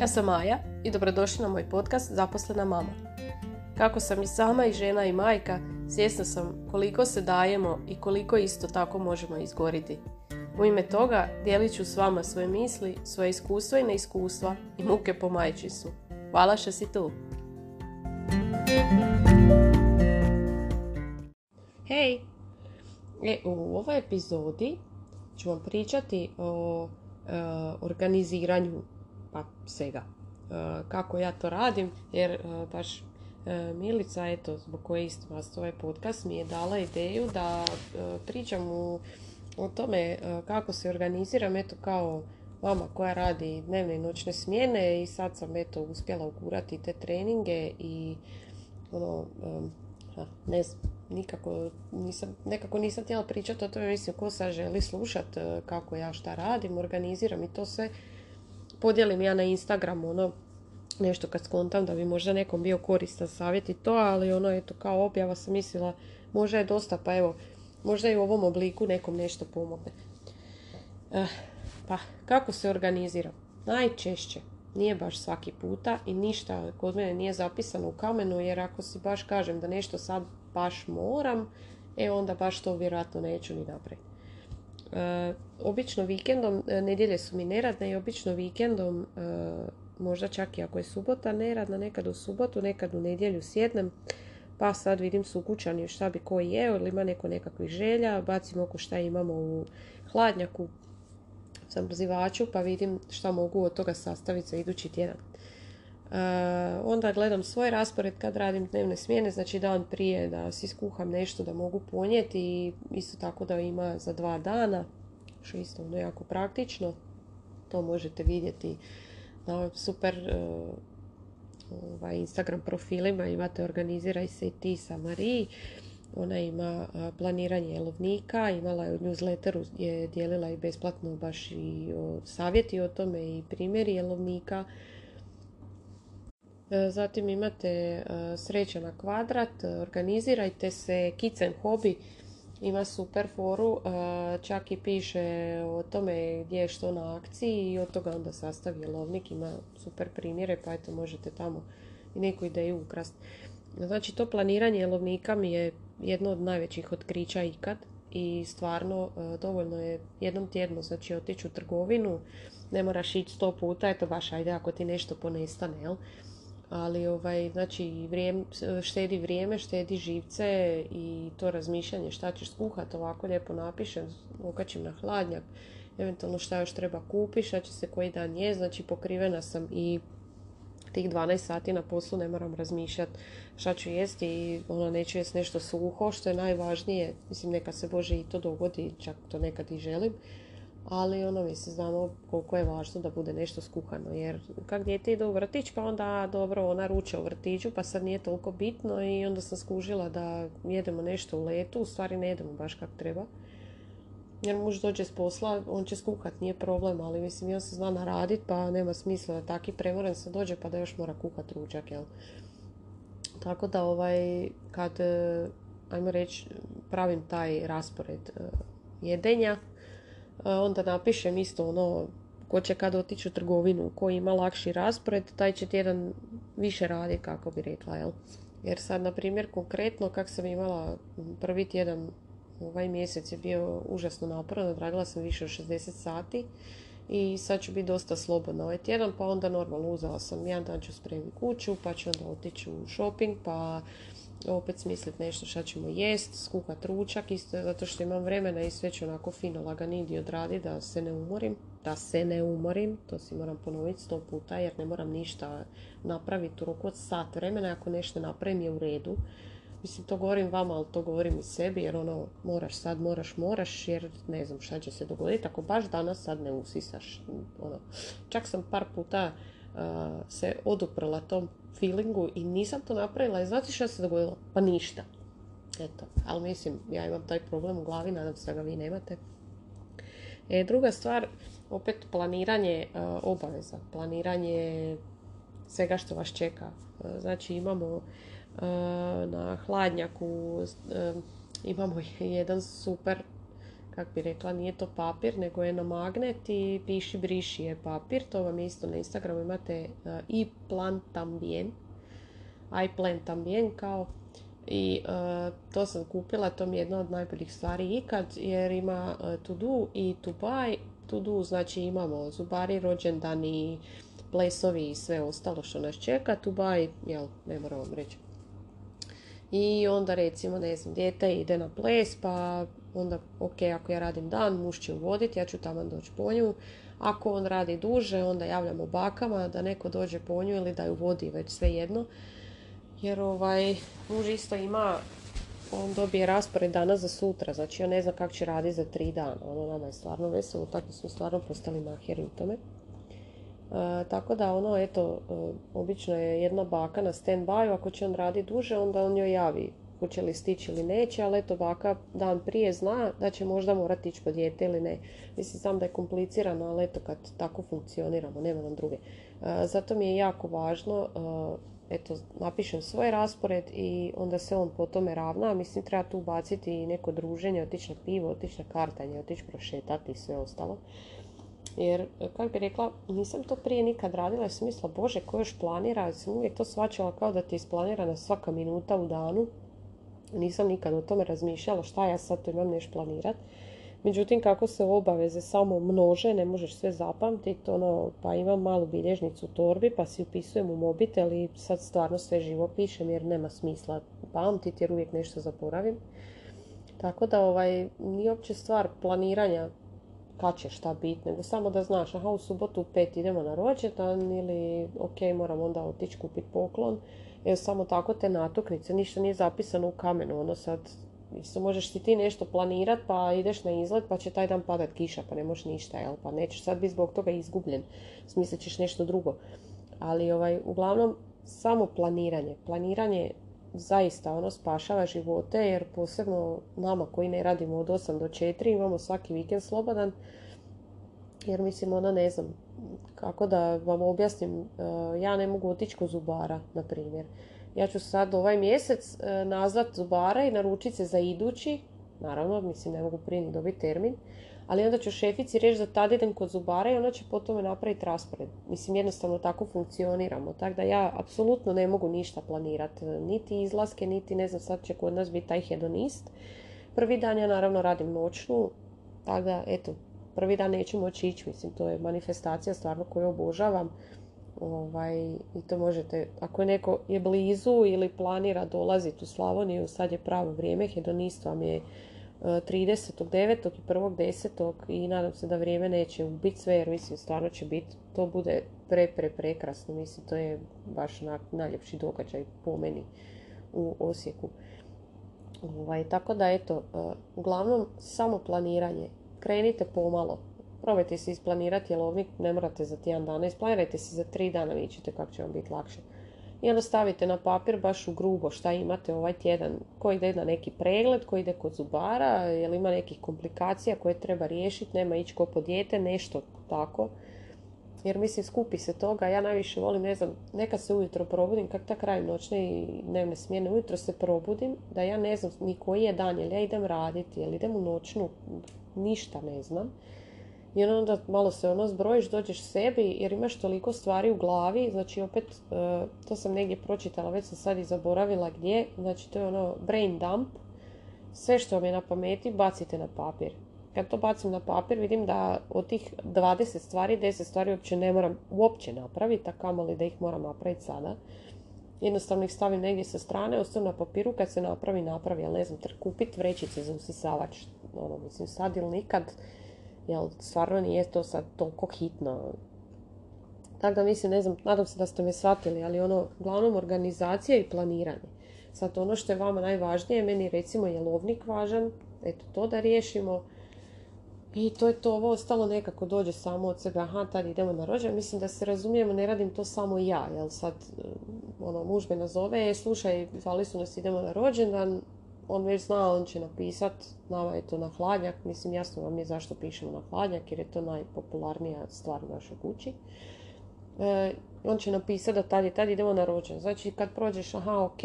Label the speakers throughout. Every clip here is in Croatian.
Speaker 1: Ja sam Maja i dobrodošli na moj podcast Zaposlena mama. Kako sam i sama i žena i majka, svjesna sam koliko se dajemo i koliko isto tako možemo izgoriti. U ime toga dijelit ću s vama svoje misli, svoje iskustva i neiskustva i muke po majčinstvu. Hvala što si tu! Hej! E, u ovoj epizodi ću vam pričati o e, organiziranju pa svega. E, kako ja to radim, jer e, baš e, Milica, eto, zbog koje isto vas ovaj podcast mi je dala ideju da pričam u, o tome kako se organiziram, eto, kao mama koja radi dnevne i noćne smjene i sad sam, eto, uspjela ugurati te treninge i ono, ne znam, nikako nisam, nekako nisam htjela pričati o tome, mislim, ko sad želi slušat kako ja šta radim, organiziram i to sve podijelim ja na Instagramu ono nešto kad skontam da bi možda nekom bio koristan savjet i to, ali ono eto kao objava sam mislila možda je dosta pa evo možda i u ovom obliku nekom nešto pomogne. Eh, pa kako se organiziram? Najčešće nije baš svaki puta i ništa kod mene nije zapisano u kamenu jer ako si baš kažem da nešto sad baš moram, e onda baš to vjerojatno neću ni napraviti. E, obično vikendom, e, nedjelje su mi neradne i obično vikendom, e, možda čak i ako je subota neradna, nekad u subotu, nekad u nedjelju sjednem, pa sad vidim su kućani šta bi koji jeo ili ima neko nekakvih želja, bacim oko šta imamo u hladnjaku, sam zivaču pa vidim šta mogu od toga sastaviti za idući tjedan. Onda gledam svoj raspored kad radim dnevne smjene, znači dan prije da si skuham nešto da mogu ponijeti i isto tako da ima za dva dana, što je isto ono jako praktično. To možete vidjeti na super ovaj, Instagram profilima, imate Organiziraj se i ti sa Mariji. Ona ima planiranje jelovnika, imala je u newsletteru, je dijelila i besplatno baš i savjeti o tome i primjeri jelovnika zatim imate e, sreća na kvadrat, organizirajte se, Kicen Hobby ima super foru, e, čak i piše o tome gdje je što na akciji i od toga onda sastav jelovnik, ima super primjere pa eto možete tamo i neku ideju ukrast. Znači to planiranje jelovnika mi je jedno od najvećih otkrića ikad i stvarno dovoljno je jednom tjedno znači otići u trgovinu, ne moraš ići sto puta, eto baš ajde ako ti nešto ponestane, jel? Ali ovaj, znači, vrijeme, štedi vrijeme, štedi živce i to razmišljanje šta ćeš skuhati, ovako lijepo napišem, okačim na hladnjak, eventualno šta još treba kupiti, šta će se koji dan je, znači pokrivena sam i tih 12 sati na poslu ne moram razmišljati šta ću jesti i ono neću jesti nešto suho, što je najvažnije, mislim neka se Bože i to dogodi, čak to nekad i želim, ali ono mislim znamo koliko je važno da bude nešto skuhano jer kak dijete ide u vrtić pa onda dobro ona ruče u vrtiću pa sad nije toliko bitno i onda sam skužila da jedemo nešto u letu, u stvari ne jedemo baš kak treba jer muž dođe s posla, on će skuhat, nije problem, ali mislim ja se zna naradit pa nema smisla da taki premoren se dođe pa da još mora kuhat ručak, jel? Tako da ovaj, kad, eh, ajmo reći, pravim taj raspored eh, jedenja, onda napišem isto ono ko će kad otići u trgovinu, ko ima lakši raspored, taj će tjedan više radi, kako bi rekla, jel? Jer sad, na primjer, konkretno, kak sam imala prvi tjedan, ovaj mjesec je bio užasno naporan, odradila sam više od 60 sati i sad ću biti dosta slobodna ovaj tjedan, pa onda normalno uzela sam, jedan dan ću spremiti kuću, pa ću onda otići u shopping, pa opet smisliti nešto šta ćemo jest, skuhat ručak, isto zato što imam vremena i sve ću onako fino laganidi odraditi da se ne umorim, da se ne umorim, to si moram ponoviti sto puta jer ne moram ništa napraviti u roku od sat vremena, ako nešto napravim je u redu. Mislim, to govorim vama, ali to govorim i sebi, jer ono, moraš sad, moraš, moraš, jer ne znam šta će se dogoditi, ako baš danas sad ne usisaš, ono. Čak sam par puta se oduprla tom feelingu i nisam to napravila i znate što se dogodilo? Pa ništa. Eto, ali mislim, ja imam taj problem u glavi, nadam se da ga vi nemate. E, druga stvar, opet planiranje obaveza, planiranje svega što vas čeka. Znači imamo na hladnjaku, imamo jedan super kak bi rekla, nije to papir, nego je na magnet i piši briši je papir. To vam isto na Instagramu imate uh, i plan tambien, i plan tambien kao i to sam kupila, to mi je jedna od najboljih stvari ikad jer ima to do i to buy. To do znači imamo zubari, rođendani, plesovi i sve ostalo što nas čeka. To buy, jel, ne moram vam reći i onda recimo, ne znam, dijete ide na ples, pa onda, ok, ako ja radim dan, muž će uvoditi, ja ću tamo doći po nju. Ako on radi duže, onda javljamo bakama da neko dođe po nju ili da ju vodi, već sve jedno. Jer ovaj, muž isto ima, on dobije raspored dana za sutra, znači on ne zna kako će raditi za tri dana. Ono nama je stvarno veselo, tako smo stvarno postali maheri u tome. E, tako da ono, eto, e, obično je jedna baka na stand by ako će on raditi duže, onda on joj javi hoće li stići ili neće, ali eto baka dan prije zna da će možda morati ići po dijete ili ne. Mislim, sam da je komplicirano, ali eto kad tako funkcioniramo, nema nam druge. E, zato mi je jako važno, eto, napišem svoj raspored i onda se on po tome ravna. Mislim, treba tu ubaciti i neko druženje, otići na pivo, otići na kartanje, otići prošetati i sve ostalo. Jer, kako bi rekla, nisam to prije nikad radila i sam mislila, bože, ko još planira, ja sam uvijek to svačala kao da ti je isplanirana svaka minuta u danu. Nisam nikad o tome razmišljala šta ja sad to imam nešto planirat. Međutim, kako se obaveze samo množe, ne možeš sve zapamtiti, ono, pa imam malu bilježnicu u torbi, pa si upisujem u mobitel i sad stvarno sve živo pišem jer nema smisla pamtiti jer uvijek nešto zaboravim. Tako da ovaj, nije uopće stvar planiranja kad će šta biti, nego samo da znaš, aha, u subotu u pet idemo na rođendan ili ok, moram onda otići kupiti poklon. Evo, samo tako te natuknice, ništa nije zapisano u kamenu, ono sad, isto možeš si ti nešto planirat pa ideš na izlet pa će taj dan padat kiša pa ne možeš ništa, jel, pa nećeš sad biti zbog toga izgubljen, smislit ćeš nešto drugo. Ali ovaj, uglavnom, samo planiranje. Planiranje zaista ono spašava živote jer posebno nama koji ne radimo od 8 do 4 imamo svaki vikend slobodan jer mislim ona ne znam kako da vam objasnim e, ja ne mogu otići kod zubara na primjer. Ja ću sad ovaj mjesec e, nazvat zubara i naručiti se za idući naravno mislim ne mogu prije ni dobiti termin ali onda ću šefici reći da tad idem kod zubara i ona će po tome napraviti raspored. Mislim, jednostavno tako funkcioniramo. Tako da ja apsolutno ne mogu ništa planirati. Niti izlaske, niti ne znam, sad će kod nas biti taj hedonist. Prvi dan ja naravno radim noćnu, tako da, eto, prvi dan neću moći ići, mislim, to je manifestacija stvarno koju obožavam. Ovaj, I to možete, ako je neko je blizu ili planira dolaziti u Slavoniju, sad je pravo vrijeme, hedonist vam je 30.9. i 1.10. i nadam se da vrijeme neće ubiti sve jer mislim stvarno će biti, to bude pre, pre, prekrasno, mislim to je baš onak najljepši događaj po meni u Osijeku. Ovaj, tako da eto, e, uglavnom samo planiranje, krenite pomalo, probajte si isplanirati jelovnik, ne morate za tjedan dana, isplanirajte si za tri dana, vidjet ćete kako će vam biti lakše i onda stavite na papir baš u grubo šta imate ovaj tjedan, ko ide na neki pregled, ko ide kod zubara, jel ima nekih komplikacija koje treba riješiti, nema ići ko po dijete, nešto tako. Jer mislim skupi se toga, ja najviše volim, ne znam, neka se ujutro probudim, kak ta kraj noćne i dnevne smjene, ujutro se probudim, da ja ne znam ni koji je dan, jel ja idem raditi, jel idem u noćnu, ništa ne znam i onda malo se ono zbrojiš, dođeš sebi jer imaš toliko stvari u glavi, znači opet e, to sam negdje pročitala, već sam sad i zaboravila gdje, znači to je ono brain dump, sve što vam je na pameti bacite na papir. Kad to bacim na papir vidim da od tih 20 stvari, 10 stvari uopće ne moram uopće napraviti, a kamoli da ih moram napraviti sada. Jednostavno ih stavim negdje sa strane, ostavim na papiru, kad se napravi, napravi, ali ne znam, kupiti vrećice za usisavač, ono, mislim, sad ili nikad, Jel, stvarno nije to sad toliko hitno. Tako da mislim, ne znam, nadam se da ste me shvatili, ali ono, uglavnom organizacija i planiranje. Sad ono što je vama najvažnije, meni recimo je lovnik važan, eto to da riješimo. I to je to, ovo ostalo nekako dođe samo od sebe, aha, tad idemo na rođendan. Mislim da se razumijemo, ne radim to samo ja, jel sad, ono, muž me nazove, e, slušaj, zvali su nas, idemo na rođendan, on već zna, on će napisat, nama je to na hladnjak, mislim jasno vam je zašto pišemo na hladnjak, jer je to najpopularnija stvar u našoj kući. E, on će napisati da tad i tad idemo na rođen. Znači kad prođeš, aha, ok,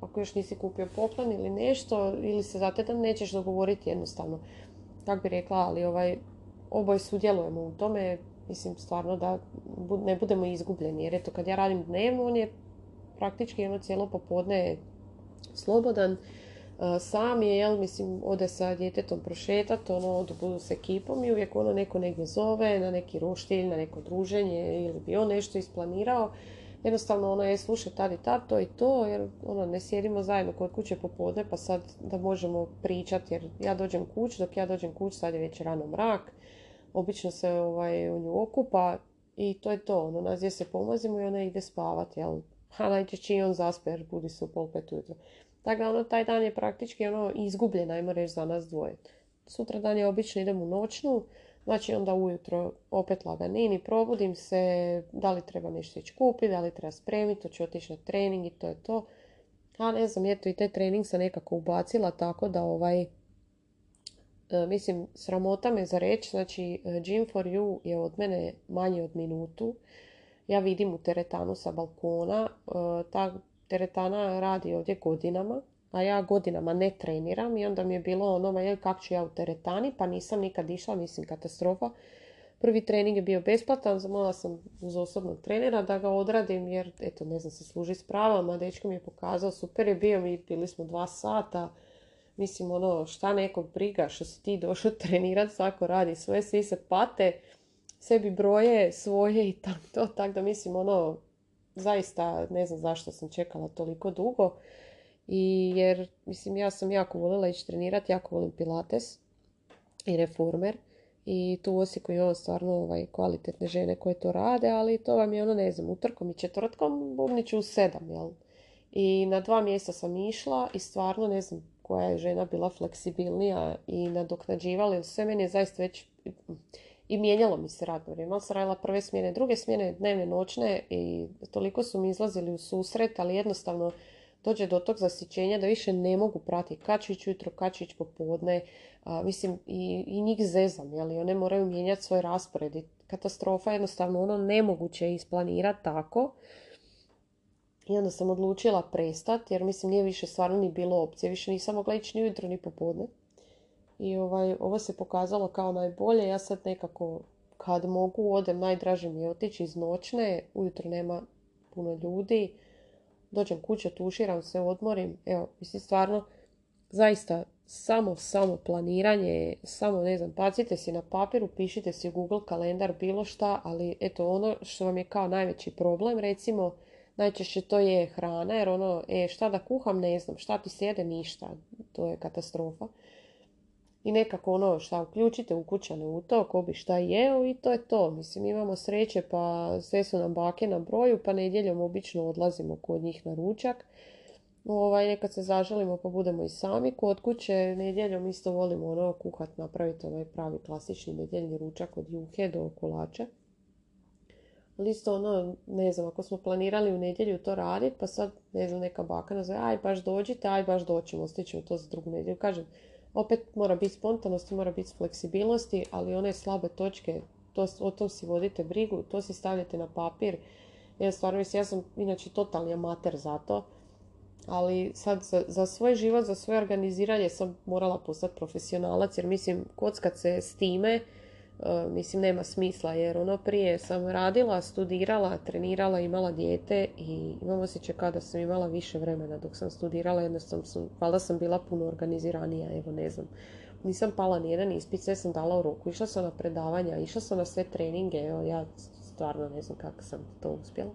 Speaker 1: ako još nisi kupio poklon ili nešto, ili se zatetan, nećeš dogovoriti jednostavno. kako bi rekla, ali ovaj, oboje sudjelujemo u tome, mislim stvarno da ne budemo izgubljeni. Jer eto kad ja radim dnevno, on je praktički ono cijelo popodne slobodan. Sam je, jel, mislim, ode sa djetetom prošetat, ono, budu s ekipom i uvijek ono neko negdje zove na neki roštilj, na neko druženje ili bi on nešto isplanirao. Jednostavno ono je slušaj tad i tad, to i to, jer ono, ne sjedimo zajedno kod kuće popodne pa sad da možemo pričati, jer ja dođem kuć, dok ja dođem kuć sad je već rano mrak, obično se ovaj, u nju okupa i to je to, ono, nas gdje se pomazimo i ona ide spavati, jel, a najčešće i on zaspe jer budi se u pol pet ujutro. Tako da ono, taj dan je praktički ono izgubljen, ajmo reći, za nas dvoje. Sutra dan je obično idem u noćnu, znači onda ujutro opet laganini, probudim se, da li treba nešto ići kupiti, da li treba spremiti, to ću otići na trening i to je to. A ne znam, eto i taj trening sam nekako ubacila tako da ovaj, e, mislim, sramota me za reći, znači e, Gym for You je od mene manje od minutu ja vidim u teretanu sa balkona. E, teretana radi ovdje godinama, a ja godinama ne treniram i onda mi je bilo ono, ma je kak ću ja u teretani, pa nisam nikad išla, mislim katastrofa. Prvi trening je bio besplatan, zamolila sam uz osobnog trenera da ga odradim jer, eto, ne znam, se služi s pravama, dečko mi je pokazao, super je bio, mi bili smo dva sata, mislim, ono, šta nekog briga što si ti došao trenirat, svako radi svoje, svi se pate, sebi broje svoje i tako to, tako da mislim ono, zaista ne znam zašto sam čekala toliko dugo. I jer, mislim, ja sam jako voljela ići trenirati, jako volim pilates i reformer. I tu u Osijeku imamo stvarno ovaj, kvalitetne žene koje to rade, ali to vam je ono, ne znam, utrkom i četvrtkom bubniću u sedam, jel? I na dva mjesta sam išla i stvarno ne znam koja je žena bila fleksibilnija i nadoknađivala, sve meni je zaista već i mijenjalo mi se radno vrijeme. sam radila prve smjene, druge smjene, dnevne, noćne i toliko su mi izlazili u susret, ali jednostavno dođe do tog zasićenja da više ne mogu pratiti kad ću ići ujutro, kad popodne. A, mislim, i, i njih zezam, ali one moraju mijenjati svoj raspored. I katastrofa jednostavno ono nemoguće isplanirati tako. I onda sam odlučila prestati, jer mislim nije više stvarno ni bilo opcije. Više nisam mogla ići ni ujutro ni popodne. I ovaj, ovo se pokazalo kao najbolje. Ja sad nekako kad mogu odem, najdraže mi je otići iz noćne, ujutro nema puno ljudi, dođem kuće, tuširam se, odmorim. Evo, mislim stvarno, zaista samo, samo planiranje, samo ne znam, pacite si na papiru, pišite si Google kalendar, bilo šta, ali eto ono što vam je kao najveći problem, recimo, najčešće to je hrana, jer ono, e, šta da kuham, ne znam, šta ti sjede, ništa, to je katastrofa i nekako ono šta uključite u kućane u to, ko bi šta jeo i to je to. Mislim, imamo sreće pa sve su nam bake na broju, pa nedjeljom obično odlazimo kod njih na ručak. Ovaj, nekad se zažalimo pa budemo i sami kod kuće. Nedjeljom isto volimo ono kuhat, napraviti onaj pravi klasični nedjeljni ručak od juhe do kolača. Ali isto ono, ne znam, ako smo planirali u nedjelju to raditi, pa sad, ne znam, neka baka nazove, aj baš dođite, aj baš doćemo, stićemo to za drugu nedjelju. Kažem, opet mora biti spontanosti, mora biti fleksibilnosti, ali one slabe točke, to, o tom si vodite brigu, to si stavljate na papir. Ja stvarno mislim, ja sam inače totalni amater za to, ali sad za, za svoj život, za svoje organiziranje sam morala postati profesionalac, jer mislim, kockat se s time, mislim nema smisla jer ono prije sam radila, studirala, trenirala, imala dijete i imam osjećaj kada sam imala više vremena dok sam studirala, jednostavno sam, valjda sam bila puno organiziranija, evo ne znam. Nisam pala ni jedan ispit, sve sam dala u roku, išla sam na predavanja, išla sam na sve treninge, evo ja stvarno ne znam kako sam to uspjela.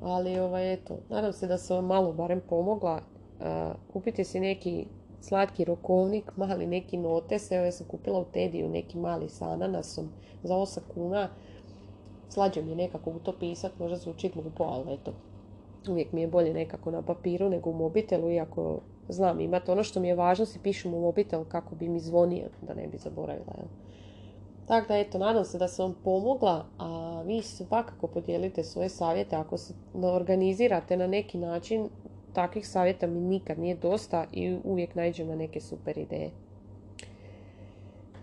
Speaker 1: Ali ovaj, eto, nadam se da sam vam malo barem pomogla. Uh, kupite si neki slatki rokovnik, mali neki notes, evo ja sam kupila u Tediju neki mali sa ananasom za 8 kuna. Slađe mi je nekako u to pisat, možda zvuči glupo, ali eto, uvijek mi je bolje nekako na papiru nego u mobitelu, iako znam imati ono što mi je važno, si pišem u mobitel kako bi mi zvonio, da ne bi zaboravila. Jel? Tako da, eto, nadam se da sam vam pomogla, a vi svakako podijelite svoje savjete ako se organizirate na neki način takvih savjeta mi nikad nije dosta i uvijek nađem na neke super ideje.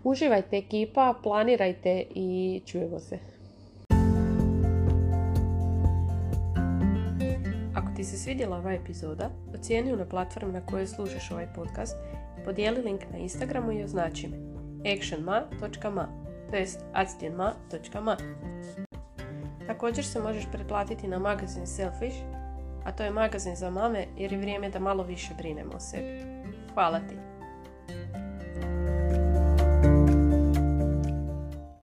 Speaker 1: Uživajte ekipa, planirajte i čujemo se. Ako ti se svidjela ova epizoda, ocijeni na platformi na kojoj slušaš ovaj podcast, podijeli link na Instagramu i označi me. actionma.ma to jest actionma.ma Također se možeš pretplatiti na magazin Selfish, a to je magazin za mame jer je vrijeme da malo više brinemo o sebi. Hvala ti!